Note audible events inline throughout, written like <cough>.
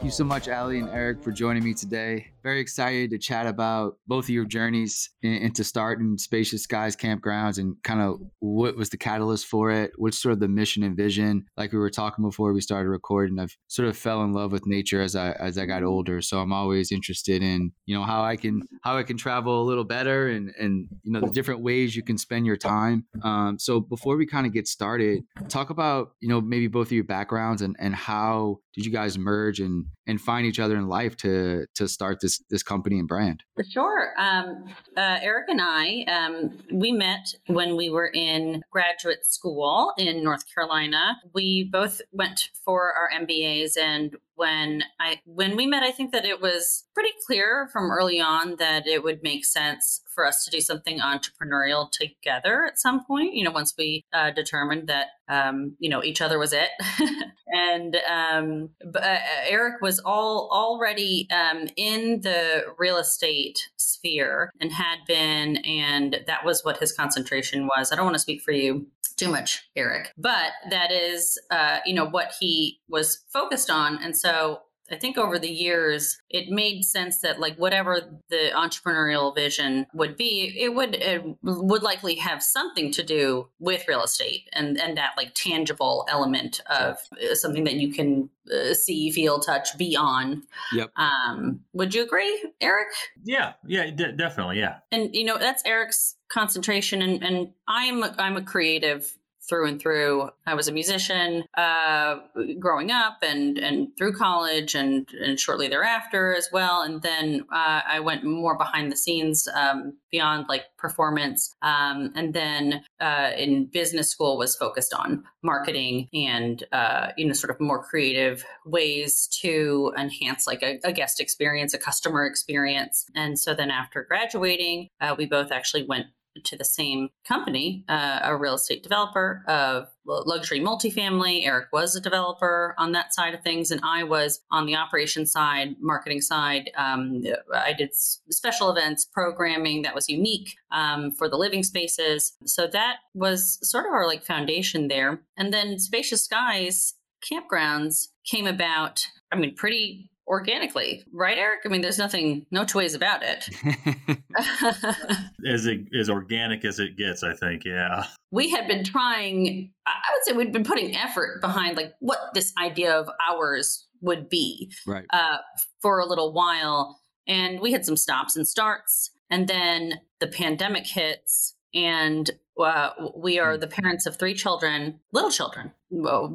Thank you so much, Ali and Eric, for joining me today. Very excited to chat about both of your journeys into starting Spacious Skies Campgrounds and kind of what was the catalyst for it, what's sort of the mission and vision. Like we were talking before we started recording, I've sort of fell in love with nature as I as I got older. So I'm always interested in you know how I can how I can travel a little better and and you know the different ways you can spend your time. Um, so before we kind of get started, talk about you know maybe both of your backgrounds and and how did you guys merge and and find each other in life to to start this this company and brand? Sure. Um, uh, Eric and I um, we met when we were in graduate school in North Carolina. We both went for our MBAs, and when I when we met, I think that it was pretty clear from early on that it would make sense for us to do something entrepreneurial together at some point. You know, once we uh, determined that um, you know each other was it, <laughs> and um, but, uh, Eric was all already um, in the real estate sphere and had been, and that was what his concentration was. I don't want to speak for you too much, Eric. But that is, uh, you know, what he was focused on. And so I think over the years, it made sense that like whatever the entrepreneurial vision would be, it would it would likely have something to do with real estate and and that like tangible element of uh, something that you can uh, see, feel, touch, be on. Yep. Um, would you agree, Eric? Yeah, yeah, d- definitely, yeah. And you know that's Eric's concentration, and and I'm a, I'm a creative through and through. I was a musician uh, growing up and and through college and, and shortly thereafter as well. And then uh, I went more behind the scenes um, beyond like performance. Um, and then uh, in business school was focused on marketing and uh, you know sort of more creative ways to enhance like a, a guest experience, a customer experience. And so then after graduating, uh, we both actually went to the same company, uh, a real estate developer of luxury multifamily. Eric was a developer on that side of things, and I was on the operation side, marketing side. Um, I did special events, programming that was unique um, for the living spaces. So that was sort of our like foundation there. And then Spacious Skies campgrounds came about. I mean, pretty organically, right, Eric? I mean, there's nothing, no two ways about it. <laughs> as it as organic as it gets, I think. Yeah. We had been trying. I would say we'd been putting effort behind like what this idea of ours would be, right? Uh, for a little while, and we had some stops and starts, and then the pandemic hits, and uh, we are hmm. the parents of three children, little children,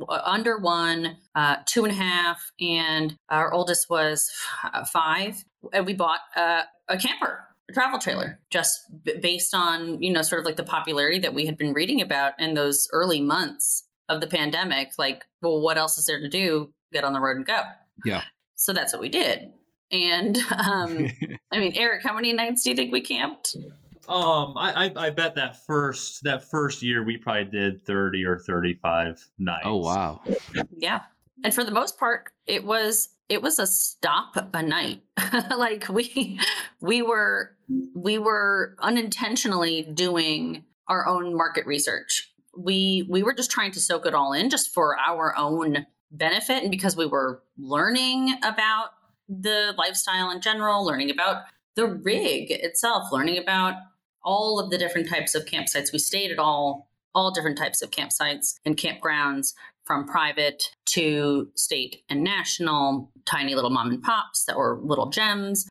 under one, uh, two and a half, and our oldest was f- five. And we bought uh, a camper, a travel trailer, just b- based on you know sort of like the popularity that we had been reading about in those early months of the pandemic. Like, well, what else is there to do? Get on the road and go. Yeah. So that's what we did. And <laughs> um, <laughs> I mean, Eric, how many nights do you think we camped? Um, I, I, I bet that first that first year we probably did thirty or thirty five nights. Oh wow! Yeah, and for the most part, it was it was a stop a night. <laughs> like we we were we were unintentionally doing our own market research. We we were just trying to soak it all in, just for our own benefit, and because we were learning about the lifestyle in general, learning about the rig itself, learning about all of the different types of campsites. We stayed at all all different types of campsites and campgrounds from private to state and national, tiny little mom and pops that were little gems,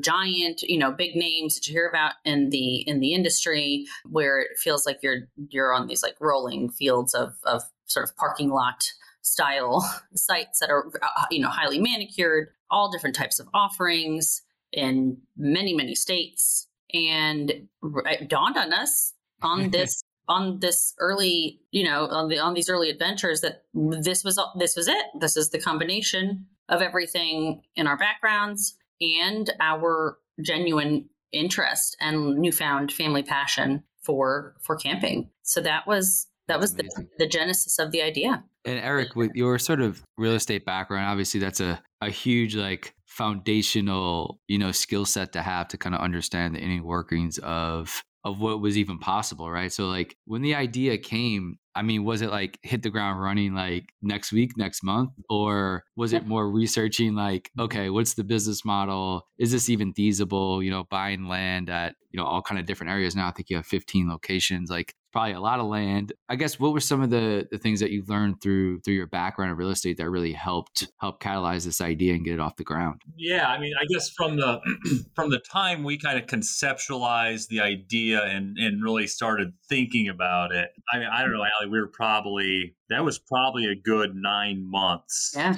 giant, you know, big names that you hear about in the in the industry, where it feels like you're you're on these like rolling fields of of sort of parking lot style <laughs> sites that are uh, you know highly manicured, all different types of offerings in many many states and it dawned on us on <laughs> this on this early you know on the on these early adventures that this was this was it. This is the combination of everything in our backgrounds and our genuine interest and newfound family passion for for camping. So that was that was the, the genesis of the idea. And eric with your sort of real estate background obviously that's a, a huge like foundational, you know, skill set to have to kind of understand the inner workings of of what was even possible, right? So like when the idea came, I mean, was it like hit the ground running like next week, next month? Or was it more researching like, okay, what's the business model? Is this even feasible? You know, buying land at, you know, all kind of different areas now. I think you have 15 locations. Like probably a lot of land. I guess what were some of the, the things that you've learned through through your background of real estate that really helped help catalyze this idea and get it off the ground? Yeah, I mean, I guess from the <clears throat> from the time we kind of conceptualized the idea and and really started thinking about it, I mean, I don't know, Ali, we were probably that was probably a good nine months yeah.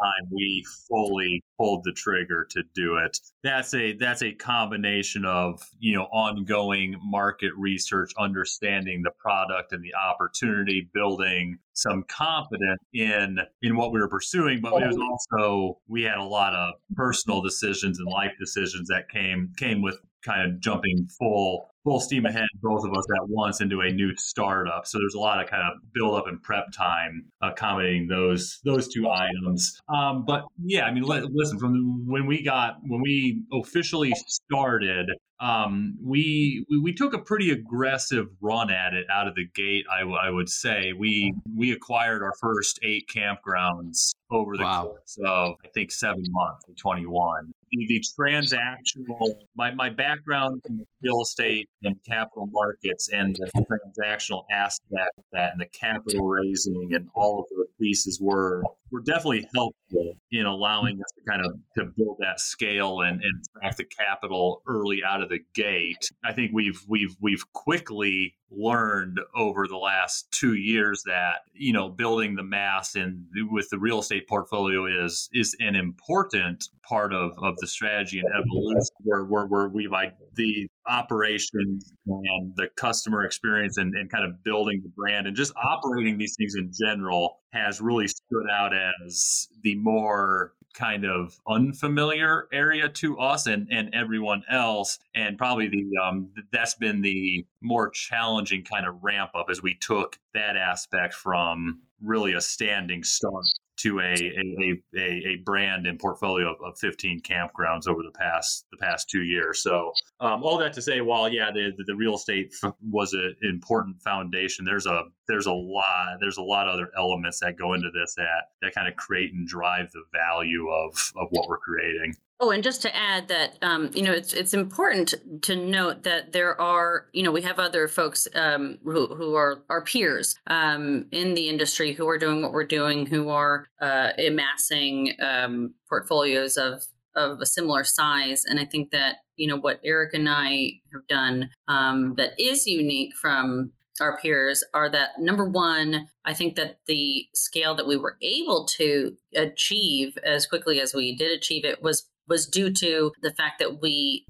Time we fully pulled the trigger to do it. That's a that's a combination of you know ongoing market research, understanding the product and the opportunity, building some confidence in in what we were pursuing, but it was also we had a lot of personal decisions and life decisions that came came with kind of jumping full full steam ahead, both of us at once into a new startup. So there's a lot of kind of build up and prep time accommodating those those two items. Um, but yeah, I mean, listen, from when we got when we officially started, um, we, we, we took a pretty aggressive run at it out of the gate. I, I would say we we acquired our first eight campgrounds over the wow. course of I think seven months in 21. The, the transactional my my background in real estate and capital markets and the transactional aspect that and the capital raising and all of those pieces were were definitely helpful in allowing us to kind of to build that scale and, and track the capital early out of the gate. I think we've we've we've quickly learned over the last two years that you know building the mass and with the real estate portfolio is is an important part of of the strategy and evolution where where, where we've the operations and the customer experience and, and kind of building the brand and just operating these things in general has really stood out as the more kind of unfamiliar area to us and, and everyone else. And probably the um, that's been the more challenging kind of ramp up as we took that aspect from really a standing start to a a, a, a brand and portfolio of, of 15 campgrounds over the past the past two years. So um, all that to say, while yeah, the, the real estate was an important foundation. There's a there's a lot there's a lot of other elements that go into this that that kind of create and drive the value of of what we're creating. Oh, and just to add that, um, you know, it's it's important to note that there are, you know, we have other folks um, who who are our peers um, in the industry who are doing what we're doing, who are uh, amassing um, portfolios of of a similar size, and I think that you know what Eric and I have done um, that is unique from our peers are that number one, I think that the scale that we were able to achieve as quickly as we did achieve it was was due to the fact that we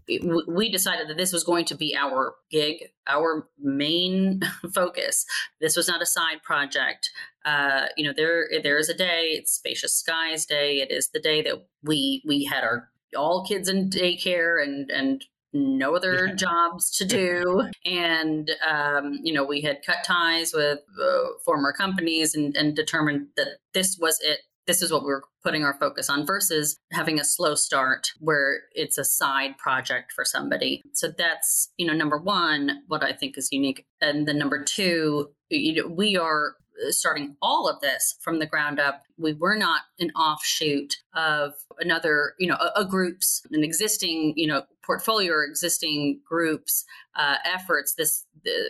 we decided that this was going to be our gig, our main <laughs> focus. This was not a side project. Uh, you know, there there is a day. It's Spacious Skies Day. It is the day that we we had our all kids in daycare and and no other yeah. jobs to do <laughs> and um, you know we had cut ties with uh, former companies and, and determined that this was it this is what we were putting our focus on versus having a slow start where it's a side project for somebody. So that's, you know, number one, what I think is unique. And then number two, you know, we are starting all of this from the ground up. We were not an offshoot of another, you know, a, a group's an existing, you know, portfolio or existing groups uh, efforts. This,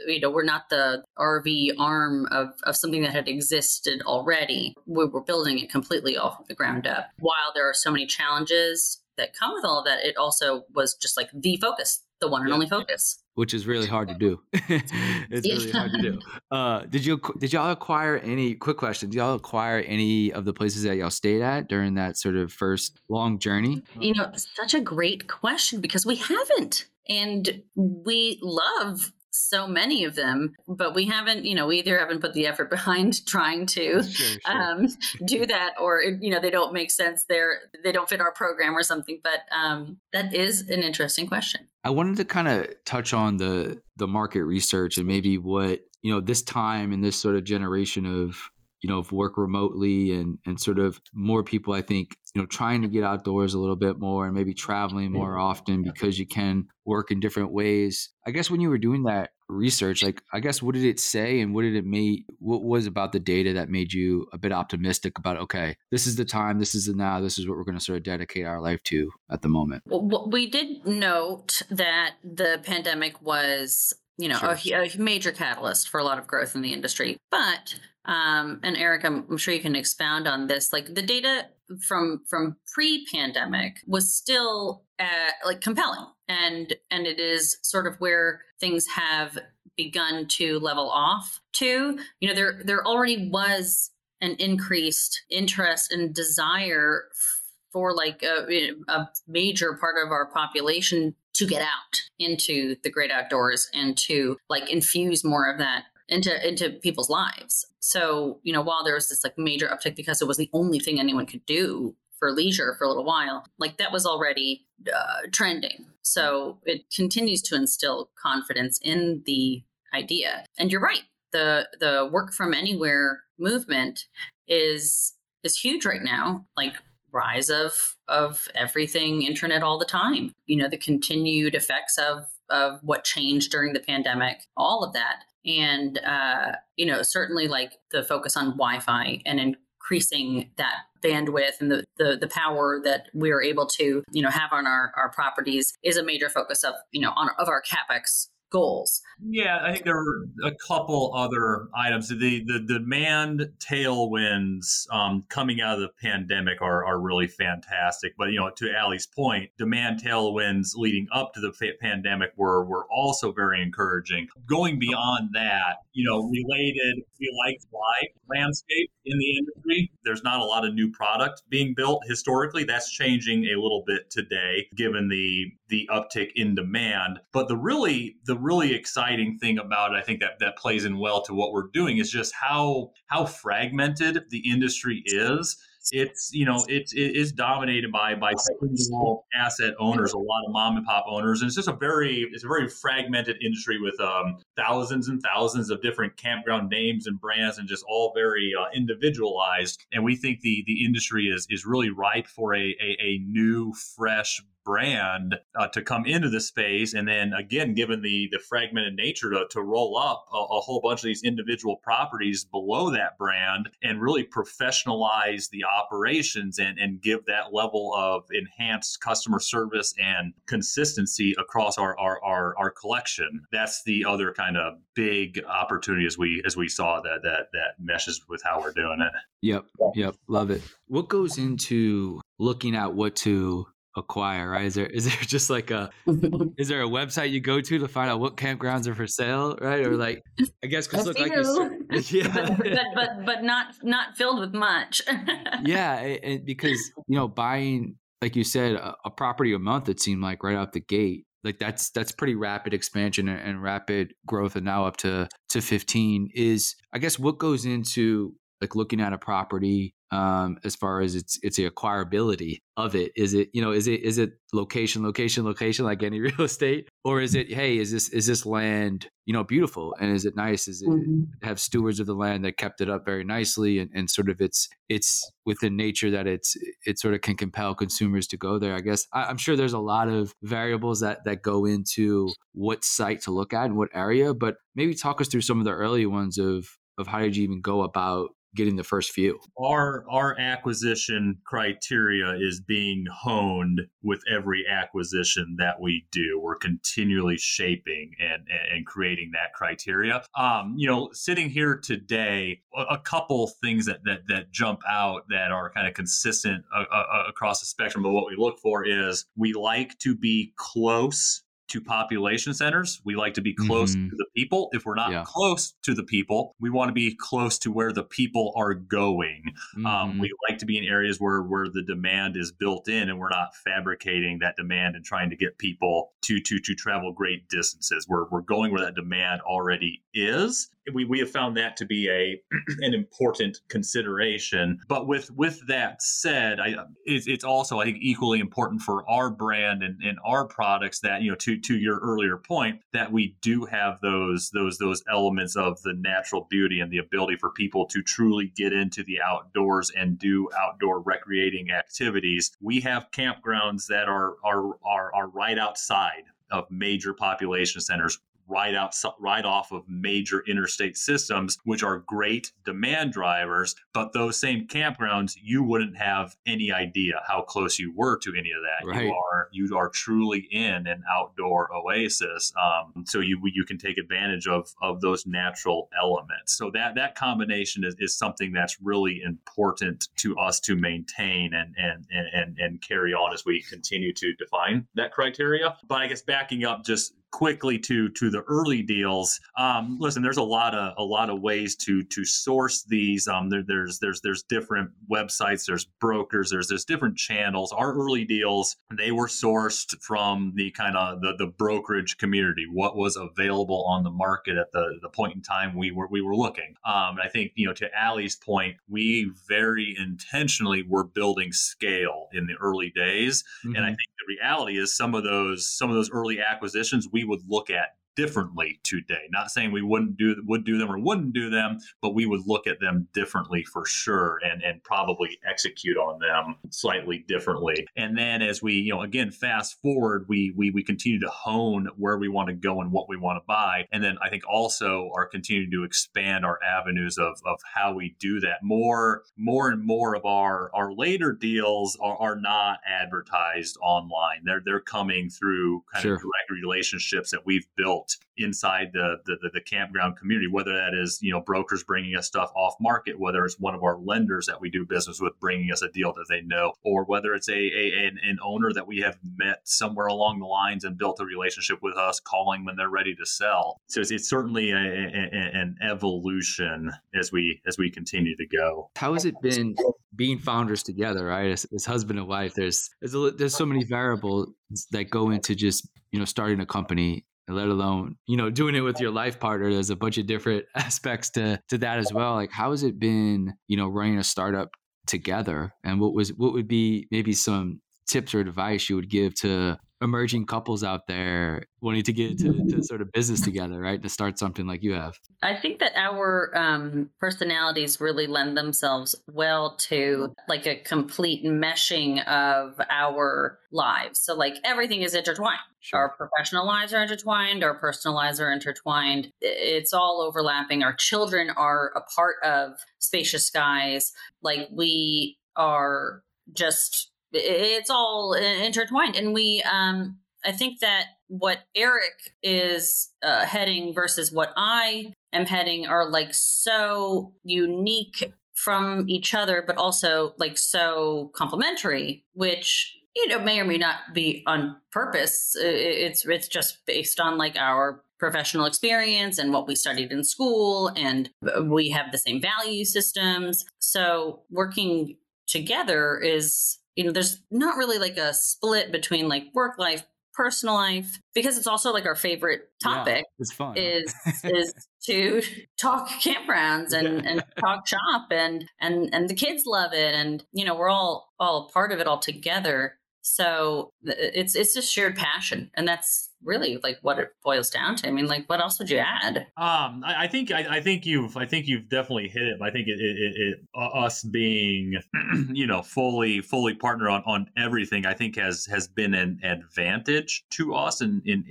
you know, we're not the RV arm of of something that had existed already. We were building it completely off of the ground up. While there are so many challenges that come with all of that, it also was just like the focus, the one and yeah. only focus which is really hard to do. <laughs> it's really hard to do. <laughs> Uh, did you did y'all acquire any? Quick question: Did y'all acquire any of the places that y'all stayed at during that sort of first long journey? You know, such a great question because we haven't, and we love so many of them, but we haven't, you know, we either haven't put the effort <laughs> behind trying to sure, sure. Um, do that, or you know, they don't make sense. They're they don't fit our program or something. But um, that is an interesting question. I wanted to kind of touch on the the market research and maybe what you know this time and this sort of generation of you know of work remotely and and sort of more people I think you know trying to get outdoors a little bit more and maybe traveling more often because you can work in different ways. I guess when you were doing that research, like I guess what did it say and what did it make what was about the data that made you a bit optimistic about okay, this is the time, this is the now, this is what we're going to sort of dedicate our life to at the moment. Well, we did note that the pandemic was you know sure. a, a, major catalyst for a lot of growth in the industry but um, and eric I'm, I'm, sure you can expound on this like the data from from pre-pandemic was still uh, like compelling. And and it is sort of where things have begun to level off to. You know there there already was an increased interest and desire for like a, a major part of our population to get out into the great outdoors and to like infuse more of that into into people's lives. So, you know, while there was this like major uptick because it was the only thing anyone could do for leisure for a little while, like that was already uh, trending. So it continues to instill confidence in the idea. And you're right. The the work from anywhere movement is is huge right now. Like rise of of everything internet all the time you know the continued effects of of what changed during the pandemic all of that and uh, you know certainly like the focus on wi-fi and increasing that bandwidth and the, the the power that we're able to you know have on our our properties is a major focus of you know on of our capex goals. Yeah, I think there are a couple other items. The the demand tailwinds um, coming out of the pandemic are, are really fantastic. But you know, to Ali's point, demand tailwinds leading up to the pandemic were were also very encouraging. Going beyond that, you know, related, we like live landscape in the industry. There's not a lot of new product being built historically. That's changing a little bit today, given the the uptick in demand. But the really the really exciting thing about it, I think that that plays in well to what we're doing is just how how fragmented the industry is it's you know it's it is dominated by by single asset owners, a lot of mom and pop owners, and it's just a very it's a very fragmented industry with um, thousands and thousands of different campground names and brands, and just all very uh, individualized. And we think the the industry is is really ripe for a a, a new, fresh brand uh, to come into the space and then again given the the fragmented nature to, to roll up a, a, whole bunch of these individual properties below that brand and really professionalize the operations and, and give that level of enhanced customer service and consistency across our, our, our, our collection. That's the other kind of big opportunity as we as we saw that that that meshes with how we're doing it. Yep yep love it. What goes into looking at what to acquire right? Is there is there <laughs> just like a <laughs> is there a website you go to to find out what campgrounds are for sale right? Or like i guess because look like you <laughs> yeah. But, but but not not filled with much. Yeah and because you know buying like you said a, a, property a month it seemed like right out the gate like that's that's pretty rapid expansion and, and rapid growth and now up to to 15 is i guess what goes into like looking at a property um, as far as its its the acquirability of it is it you know is it is it location location location like any <laughs> real estate? Or is it hey is this is this land you know beautiful? And is it nice? Is it mm-hmm. have stewards of the land that kept it up very nicely? And, and sort of it's it's within nature that it's it sort of can compel consumers to go there i guess. I, i'm sure there's a lot of variables that that go into what site to look at and what area but maybe talk us through some of the early ones of of how did you even go about getting the first few? Our our acquisition criteria is being honed with every acquisition that we do. We're continually shaping and and creating that criteria. Um, you know, sitting here today, a, couple things that that that jump out that are kind of consistent uh, uh, across the spectrum of what we look for is we like to be close to population centers. We like to be close mm-hmm. to the people. If we're not yeah. close to the people, we want to be close to where the people are going. Um, mm-hmm. Um, we like to be in areas where where the demand is built in, and we're not fabricating that demand and trying to get people to to to travel great distances. We're we're going where that demand already is. We, we have found that to be a <clears throat> an important consideration. But with with that said, I, it's, it's also I think equally important for our brand and, and our products that you know to to your earlier point that we do have those those those elements of the natural beauty and the ability for people to truly get into the outdoors and do outdoor recreating activities. We have campgrounds that are are are, are right outside of major population centers right out right off of major interstate systems which are great demand drivers but those same campgrounds you wouldn't have any idea how close you were to any of that. Right. you are you are truly in an outdoor oasis um, so you you can take advantage of of those natural elements. So that that combination is, is something that's really important to us to maintain and and and and carry on as we continue to define that criteria. But i guess backing up just quickly to to the early deals. Um, listen, there's a lot of a lot of ways to to source these. Um, there, there's there's there's different websites, there's brokers, there's there's different channels. Our early deals they were sourced from the kind of the the brokerage community. What was available on the market at the the point in time we were we were looking. Um, I think you know to Ali's point, we very intentionally were building scale in the early days, mm-hmm. and I mm-hmm. think the reality is some of those some of those early acquisitions we would look at differently today. Not saying we wouldn't do would do them or wouldn't do them, but we would look at them differently for sure and and probably execute on them slightly differently. And then as we, you know, again fast forward, we we we continue to hone where we want to go and what we want to buy. And then I think also are continuing to expand our avenues of of how we do that. More more and more of our our later deals are, are not advertised online. They're they're coming through kind sure. of direct relationships that we've built built inside the, the, the campground community, whether that is you know brokers bringing us stuff off market, whether it's one of our lenders that we do business with bringing us a deal that they know, or whether it's a, a an, an owner that we have met somewhere along the lines and built a relationship with us, calling when they're ready to sell. So it's, it's certainly a, a, an evolution as we as we continue to go. How has it been being founders together, right? As, as husband and wife, there's there's, a, there's so many variables that go into just you know starting a company let alone you know doing it with your life partner there's a bunch of different <laughs> aspects to to that as well. Like how has it been you know running a startup together? And what was what would be maybe some tips or advice you would give to emerging couples out there wanting to get into to sort of business together, right? To start something like you have. I think that our um, personalities really lend themselves well to like a complete meshing of our lives. So, like everything is intertwined. Sure. Our professional lives are intertwined, our personal lives are intertwined. It's all overlapping. Our children are a part of Spacious Skies. Like we are just it's all intertwined. And we um i think that what eric is uh, heading versus what i am heading are like so unique from each other but also like so complementary which you know may or may not be on purpose. It's it's just based on like our professional experience and what we studied in school and we have the same value systems. So working together is you know, there's not really like a split between like work life, personal life, because it's also like our favorite topic. Yeah, it's fun. Is <laughs> is to talk campgrounds and, yeah. and talk shop and and and the kids love it and you know we're all all a part of it all together. So it's it's just shared passion, and that's really like what it boils down to. I mean, like, what else would you add? Um, I, I think I, I, think you've I think you've definitely hit it. I think it, it, it, us being <clears throat> you know fully fully partner on, on everything. I think has has been an advantage to us in, in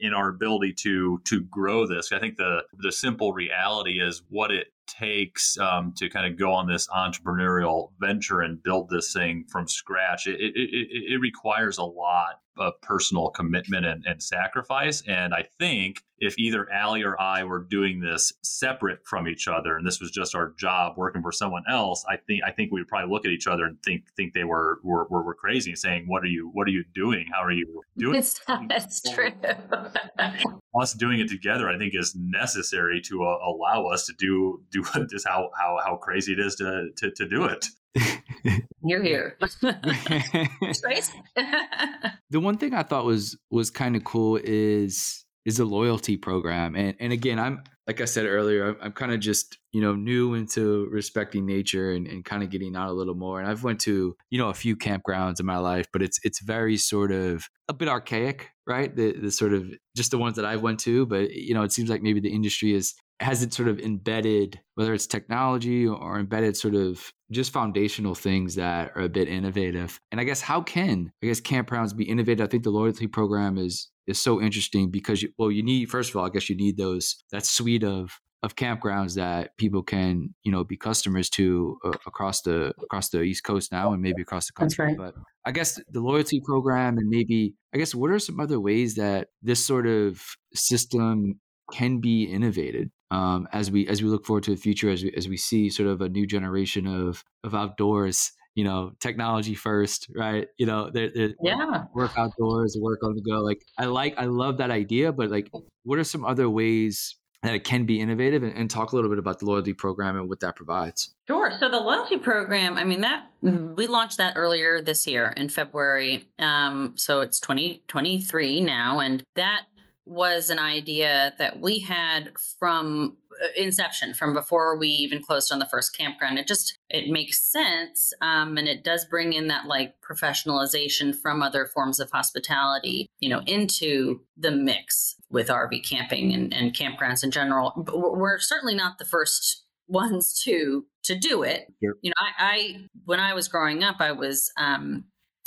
in our ability to to grow this. I think the the simple reality is what it takes um, to kind of go on this entrepreneurial venture and build this thing from scratch. It, it, it, it requires a lot of personal commitment and, and sacrifice. And I think if either Ali or I were doing this separate from each other, and this was just our job working for someone else, I think I think we would probably look at each other and think think they were were, were, were crazy, saying, "What are you What are you doing? How are you doing?" It's, that's true. <laughs> us doing it together, I think, is necessary to uh, allow us to do do <laughs> just how how how crazy it is to to, to do it. <laughs> You're here. <laughs> <laughs> the one thing I thought was was kind of cool is is the loyalty program. And and again, I'm like I said earlier, I'm, I'm kind of just you know new into respecting nature and, and kind of getting out a little more. And I've went to you know a few campgrounds in my life, but it's it's very sort of a bit archaic, right? The the sort of just the ones that I've went to, but you know it seems like maybe the industry is has it sort of embedded whether it's technology or embedded sort of just foundational things that are a bit innovative? And i guess how can i guess campgrounds be innovative? I think the loyalty program is is so interesting because you, well you need first of all i guess you need those that suite of of campgrounds that people can you know be customers to uh, across the across the east coast now and maybe across the country. right. but i guess the loyalty program and maybe i guess what are some other ways that this sort of system can be innovated um, as we as we look forward to the future as we as we see sort of a new generation of of outdoors you know technology first right? You know they're, they're yeah. work outdoors work on the go. Like i like i love that idea but like what are some other ways that it can be innovative? And, and, talk a little bit about the loyalty program and what that provides. Sure. So the loyalty program i mean that we launched that earlier this year in february. Um, so it's 2023 now and that was an idea that we had from uh, inception from before we even closed on the first campground. It just it makes sense um, and it does bring in that like professionalization from other forms of hospitality you know into the mix with rv camping and, and campgrounds in general. But we're certainly not the first ones to to do it. You know I, I when i was growing up i was um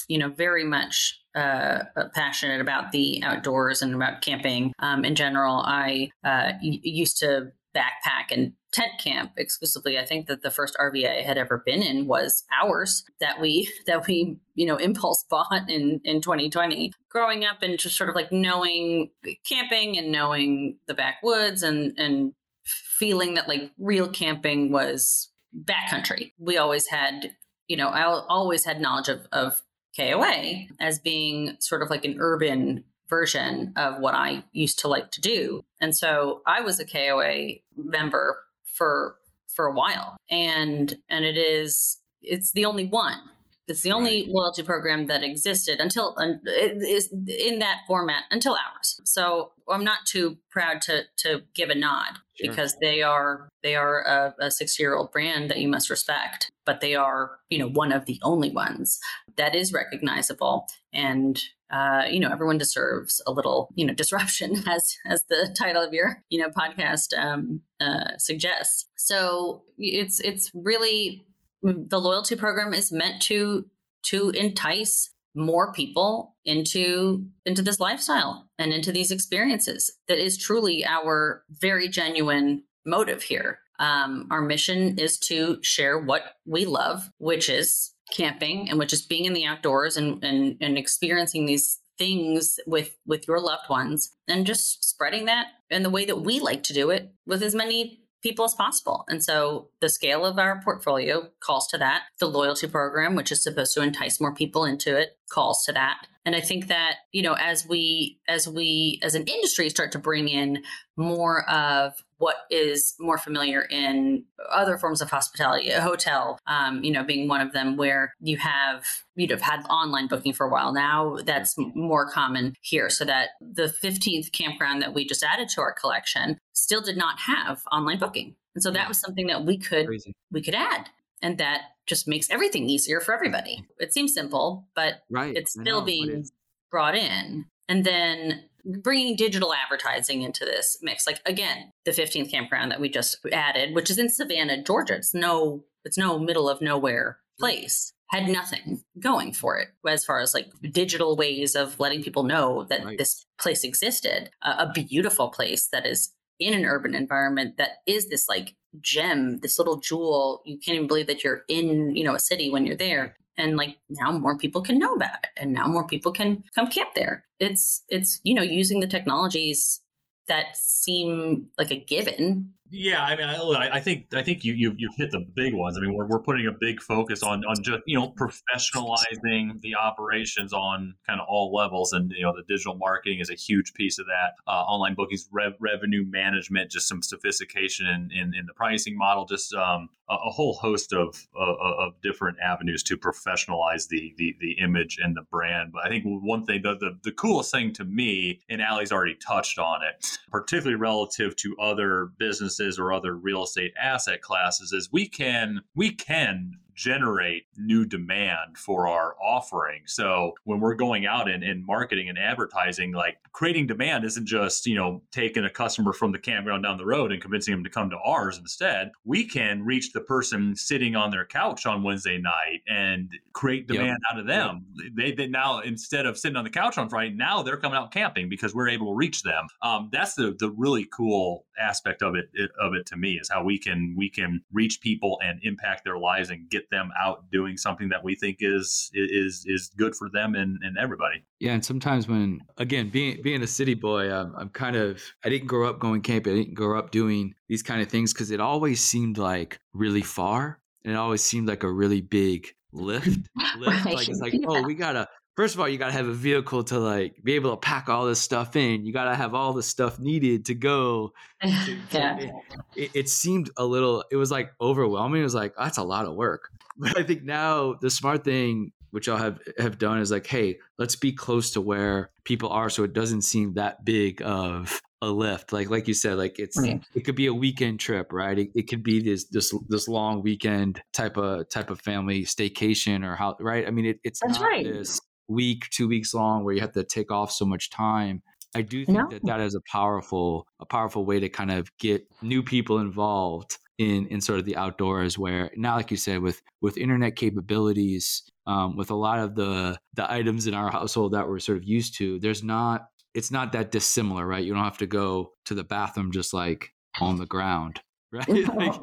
you know very much uh, passionate about the outdoors and about camping um, in general. I uh, used to backpack and tent camp exclusively. I think that the first RV I had ever been in was ours that we <laughs> that we you know impulse bought in in 2020. Growing up and just sort of like knowing camping and knowing the backwoods and and feeling that like real camping was backcountry. We always had you know I always had knowledge of of KOA as being sort of like an urban version of what I used to like to do. And so I was a KOA member for for a while. And and it is it's the only one. It's the only right. loyalty program that existed until in that format until ours. So I'm not too proud to to give a nod sure. because they are they are a, a six year old brand that you must respect, but they are you know one of the only ones that is recognizable and uh, you know everyone deserves a little you know disruption <laughs> as as the title of your you know podcast um, uh, suggests so it's it's really the loyalty program is meant to to entice more people into into this lifestyle and into these experiences. That is truly our very genuine motive here. Um, our mission is to share what we love which is camping and which is being in the outdoors and and, and experiencing these things with with your loved ones and just spreading that in the way that we like to do it with as many people as possible. And so the scale of our portfolio calls to that. The loyalty program, which is supposed to entice more people into it, calls to that. And I think that, you know, as we as we as an industry start to bring in more of what is more familiar in other forms of hospitality, a hotel, um, you know, being one of them where you have you'd have had online booking for a while. Now that's more common here. So that the 15th campground that we just added to our collection still did not have online booking. And so that was something that we could Crazy. we could add. And that just makes everything easier for everybody. It seems simple, but right. it's still being brought in. And then bringing digital advertising into this mix. Like again, the 15th campground that we just added, which is in Savannah, Georgia. It's no, it's no middle of nowhere place. Had nothing going for it as far as like digital ways of letting people know that right. this place existed. Uh, a beautiful place that is in an urban environment that is this like gem, this little jewel. You can't even believe that you're in, you know, a city when you're there and like now more people can know about it and now more people can come camp there. It's it's you know using the technologies that seem like a given Yeah, I mean, I, I think I think you you you hit the big ones. I mean, we're, we're putting a big focus on on just you know professionalizing the operations on kind of all levels, and you know the digital marketing is a huge piece of that. Uh, online bookings, rev, revenue management, just some sophistication in, in, in the pricing model, just um, a, a, whole host of, of, of different avenues to professionalize the, the the image and the brand. But I think one thing, the, the the coolest thing to me, and Ali's already touched on it, particularly relative to other businesses or other real estate asset classes, is we can we can generate new demand for our offering. So when we're going out and, and marketing and advertising, like creating demand isn't just, you know, taking a customer from the campground down the road and convincing them to come to ours instead. We can reach the person sitting on their couch on Wednesday night and create demand yep. out of them. Yep. They, they now, instead of sitting on the couch on Friday, now they're coming out camping because we're able to reach them. Um, that's the, the really cool aspect of it, of it to me is how we can, we can reach people and impact their lives and get them out doing something that we think is is is good for them and, and everybody. Yeah, and sometimes when again being being a city boy, I'm, I'm kind of I didn't grow up going camping. I didn't grow up doing these kind of things because it always seemed like really far, and it always seemed like a really big lift. <laughs> lift. Right. Like it's <laughs> like, yeah. oh, we gotta first of all, you got to have a vehicle to like be able to pack all this stuff in. You got to have all the stuff needed to go. <laughs> Yeah. it, it, seemed a little, it was like overwhelming. It was like, oh, that's a lot of work. <laughs> But I think now the smart thing, which I'll have, have done is like, hey, let's be close to where people are so it doesn't seem that big of a lift like like you said like it's right. it could be a weekend trip right it, it could be this this this long weekend type of type of family staycation or how right i mean it, it's That's not right. this week, two weeks long, where you have to take off so much time. I do think no. that that is a powerful, a powerful way to kind of get new people involved in in sort of the outdoors. Where now, like you said, with with internet capabilities, um, with a lot of the the items in our household that we're sort of used to, there's not it's not that dissimilar, right? You don't have to go to the bathroom just like on the ground <laughs> right? Like,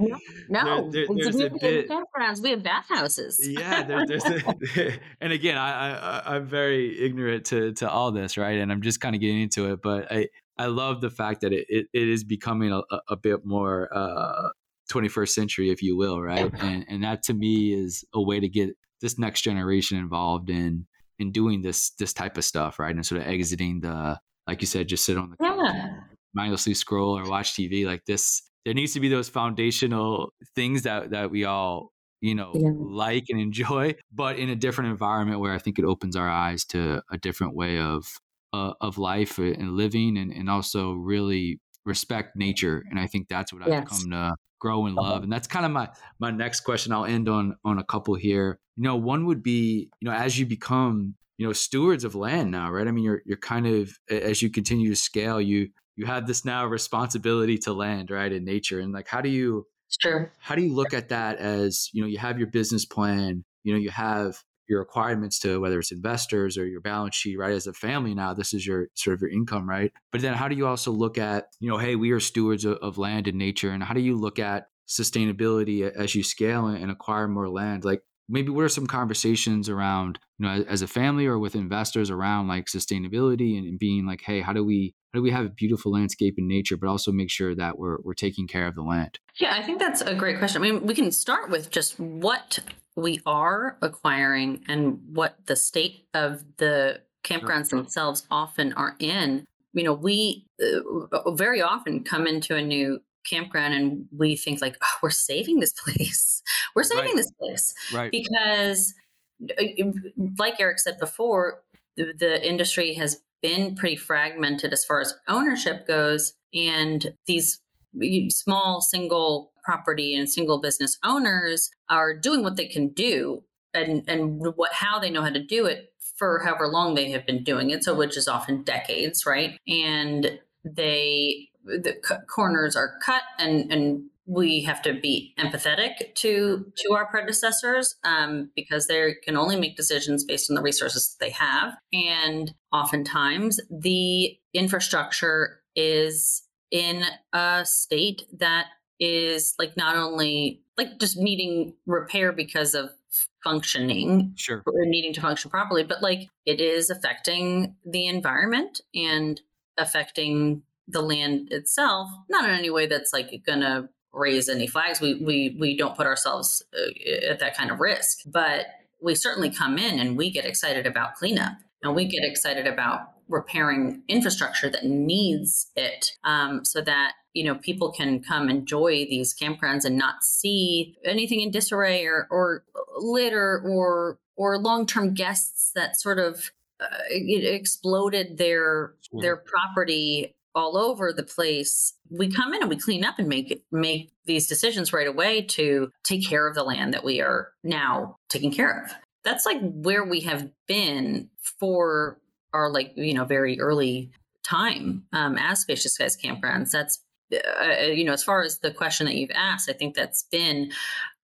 no, there, there, there's a bit, campgrounds. We have bathhouses. yeah, there, there's a, <laughs> <laughs> and again, I, I I'm very ignorant to to all this, right? And I'm just kind of getting into it, but I I love the fact that it it, it is becoming a, a bit more uh 21st century, if you will, right? And and that to me is a way to get this next generation involved in in doing this this type of stuff, right? And sort of exiting the like you said, just sit on the yeah. mindlessly scroll or watch TV. Like this there needs to be those foundational things that that we all you know yeah. like and enjoy <laughs> but in a different environment where i think it opens our eyes to a different way of uh, of life and living and, and also really respect nature and i think that's what yes. i've come to grow and love and that's kind of my my next question i'll end on on a couple here you know one would be you know as you become you know stewards of land now right i mean you're you're kind of as you continue to scale you you have this now responsibility to land right in nature and like how do you sure how do you look at that as you know you have your business plan you know you have your requirements to whether it's investors or your balance sheet right as a family now this is your sort of your income right? But then how do you also look at you know hey we are stewards of, of land and nature and how do you look at sustainability as you scale and acquire more land? Like maybe what are some conversations around you know as a family or with investors around like sustainability and, being like hey how do we how do we have a beautiful landscape in nature but also make sure that we're we're taking care of the land? Yeah i think that's a great question. I mean we can start with just what we are acquiring and what the state of the campgrounds sure. themselves often are in. You know we uh, very often come into a new campground and we think like oh, we're saving this <laughs> place. We're saving right. this place. Right. Because uh, like eric said before the, the industry has been pretty fragmented as far as ownership goes and these small single property and single business owners are doing what they can do and and what how they know how to do it for however long they have been doing it so which is often decades right? And they the corners are cut and and we have to be empathetic to to our predecessors um, because they can only make decisions based on the resources they have. And oftentimes the infrastructure is in a state that is like not only like just needing repair because of functioning sure. or needing to function properly but like it is affecting the environment and affecting the land itself, not in any way that's like going to raise any flags. We we we don't put ourselves uh, at that kind of risk, but we certainly come in and we get excited about cleanup and we get excited about repairing infrastructure that needs it um, so that you know people can come enjoy these campgrounds and not see anything in disarray or, or litter or or long-term guests that sort of uh, exploded their sure. their property all over the place we come in and we clean up and make make these decisions right away to take care of the land that we are now taking care of. That's like where we have been for our like you know very early time um, as spacious skies campgrounds. That's uh, uh, you know as far as the question that you've asked i think that's been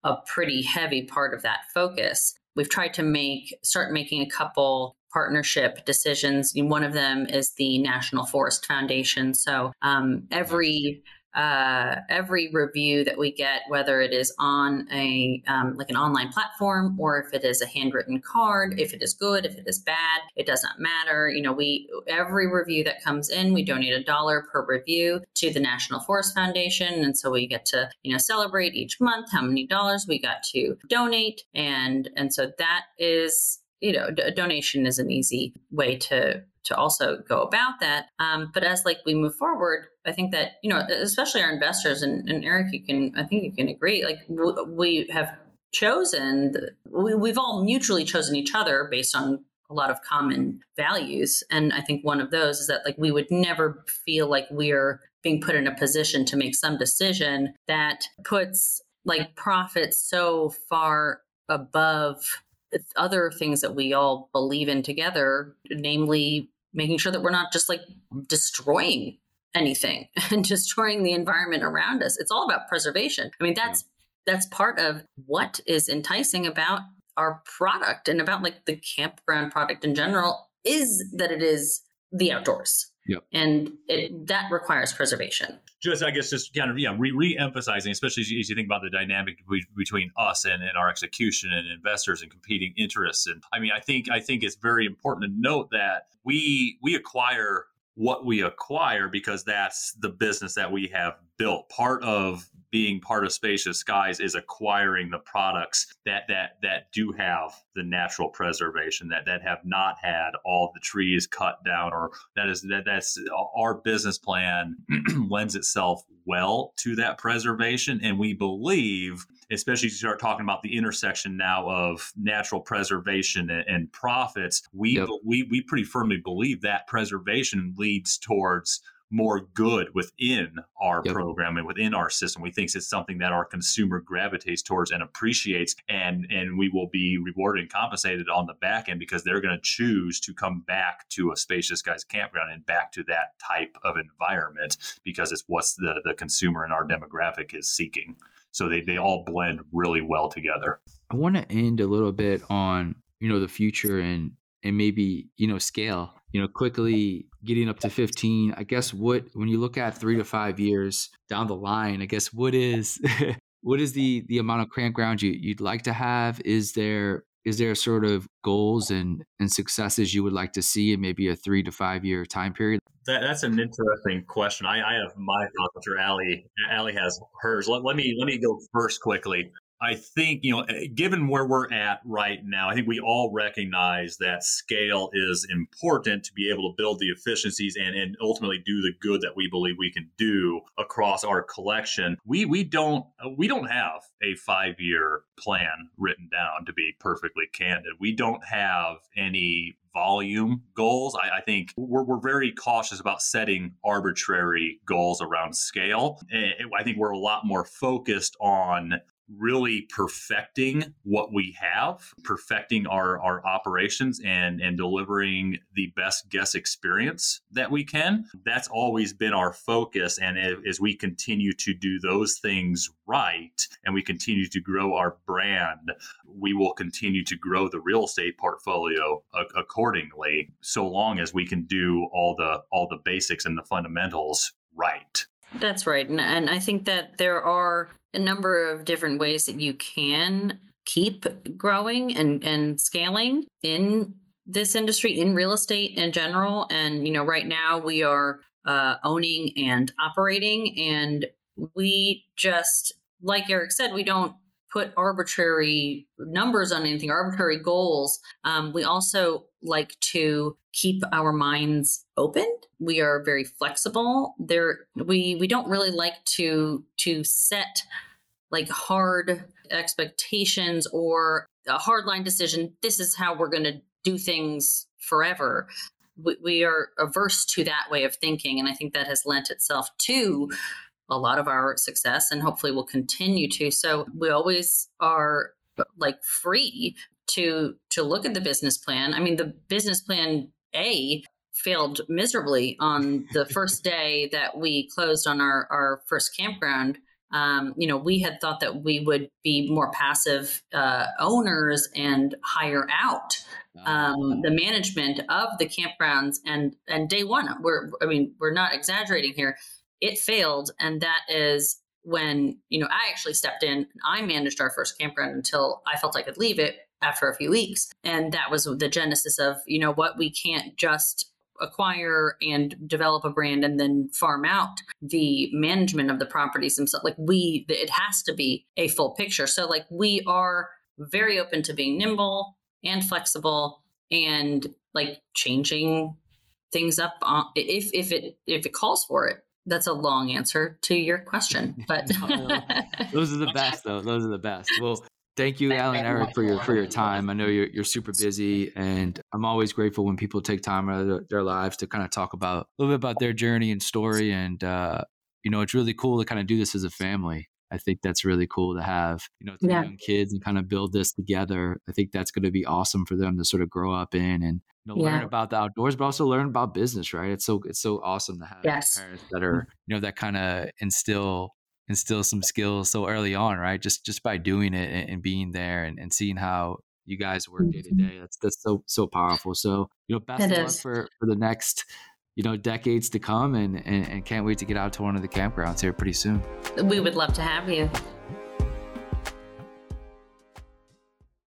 a pretty heavy part of that focus. We've tried to make start making a couple partnership decisions. One of them is the national forest foundation. So um, every uh, every review that we get, whether it is on a um, like an online platform or if it is a handwritten card, if it is good, if it is bad, it does not matter. You know, we every review that comes in, we donate a dollar per review to the National Forest Foundation, and so we get to you know celebrate each month how many dollars we got to donate, and and so that is you know, donation is an easy way to to also go about that. Um, but as like we move forward, I think that you know, especially our investors and, and Eric, you can I think you can agree. Like we have chosen, we, we've all mutually chosen each other based on a lot of common values, and I think one of those is that like we would never feel like we're being put in a position to make some decision that puts like profits so far above other things that we all believe in together, namely making sure that we're not just like destroying anything <laughs> and destroying the environment around us. It's all about preservation. I mean, that's yeah. that's part of what is enticing about our product and about like the campground product in general is that it is the outdoors. Yep. And it, that requires preservation. Just, I guess, just kind of, yeah, re emphasizing, especially as you, as you, think about the dynamic between us and, and our execution and investors and competing interests. And I mean, I think, I think it's very important to note that we, we acquire what we acquire because that's the business that we have built. Part of being part of Spacious Skies is acquiring the products that that that do have the natural preservation that that have not had all the trees cut down or that is that that's our business plan <clears throat> lends itself well to that preservation and we believe especially as you start talking about the intersection now of natural preservation and, and profits we yep. we we pretty firmly believe that preservation leads towards more good within our yep. program and within our system. We think it's something that our consumer gravitates towards and appreciates, and and we will be rewarded and compensated on the back end because they're going to choose to come back to a Spacious Skies campground and back to that type of environment because it's what's the the consumer and our demographic is seeking. So they they all blend really well together. I want to end a little bit on you know the future and and maybe you know scale you know quickly getting up to 15 i guess what when you look at three to five years down the line i guess what is <laughs> what is the the amount of campgrounds you, you'd like to have? Is there is there sort of goals and and successes you would like to see in maybe a three to five year time period? That, that's an interesting question. I i have my thoughts sure Ali Ali has hers. Let, let me let me go first quickly I think, you know, eh, given where we're at right now, I think we all recognize that scale is important to be able to build the efficiencies and, and ultimately do the good that we believe we can do across our collection. We we don't we don't have a five year plan written down to be perfectly candid. We don't have any volume goals. I, I, think we're, we're very cautious about setting arbitrary goals around scale. Eh, I think we're a lot more focused on really perfecting what we have, perfecting our, our operations and, and delivering the best guest experience that we can. That's always been our focus. And as we continue to do those things right and we continue to grow our brand, we will continue to grow the real estate portfolio accordingly, so long as we can do all the all the basics and the fundamentals right. That's right. And, and I think that there are a number of different ways that you can keep growing and, and scaling in this industry in real estate in general and you know right now we are uh, owning and operating. And we just, like Eric said, we don't put arbitrary numbers on anything, arbitrary goals. Um, we also like to keep our minds open. We are very flexible. There, we we don't really like to to set like hard expectations or a hard line decision. This is how we're going to do things forever. We, we are averse to that way of thinking, and I think that has lent itself to a lot of our success and hopefully will continue to. So we always are like free to to look at the business plan. I mean, the business plan A failed miserably on the <laughs> first day that we closed on our, our first campground. Um, you know, we had thought that we would be more passive uh, owners and hire out um, the management of the campgrounds. And and day one, we're I mean, we're not exaggerating here it failed. And that is when, you know, I actually stepped in. and I managed our first campground until I felt I could leave it after a few weeks. And that was the genesis of, you know what, we can't just acquire and develop a brand and then farm out the management of the properties themselves. Like we, it has to be a full picture. So like we are very open to being nimble and flexible and like changing things up on, if if it if it calls for it that's a long answer to your question, <laughs> but those are the <laughs> best though. Those are the best. Well, thank you, Ali and, Eric, for your for your time. I know you're you're super busy, and I'm always grateful when people take time out of their lives to kind of talk about a little bit about their journey and story. And uh, you know, it's really cool to kind of do this as a family. I think that's really cool to have, you know, yeah. young kids and kind of build this together. I think that's going to be awesome for them to sort of grow up in and you know, yeah. learn about the outdoors, but also learn about business, right? It's so it's so awesome to have yes. parents that are, you know, that kind of instill instill some skills so early on, right? Just just by doing it and, and being there and, and seeing how you guys work day to mm-hmm. day. That's that's so so powerful. So you know, best it of is. luck for for the next you know decades to come and, and, and can't wait to get out to one of the campgrounds here pretty soon. We would love to have you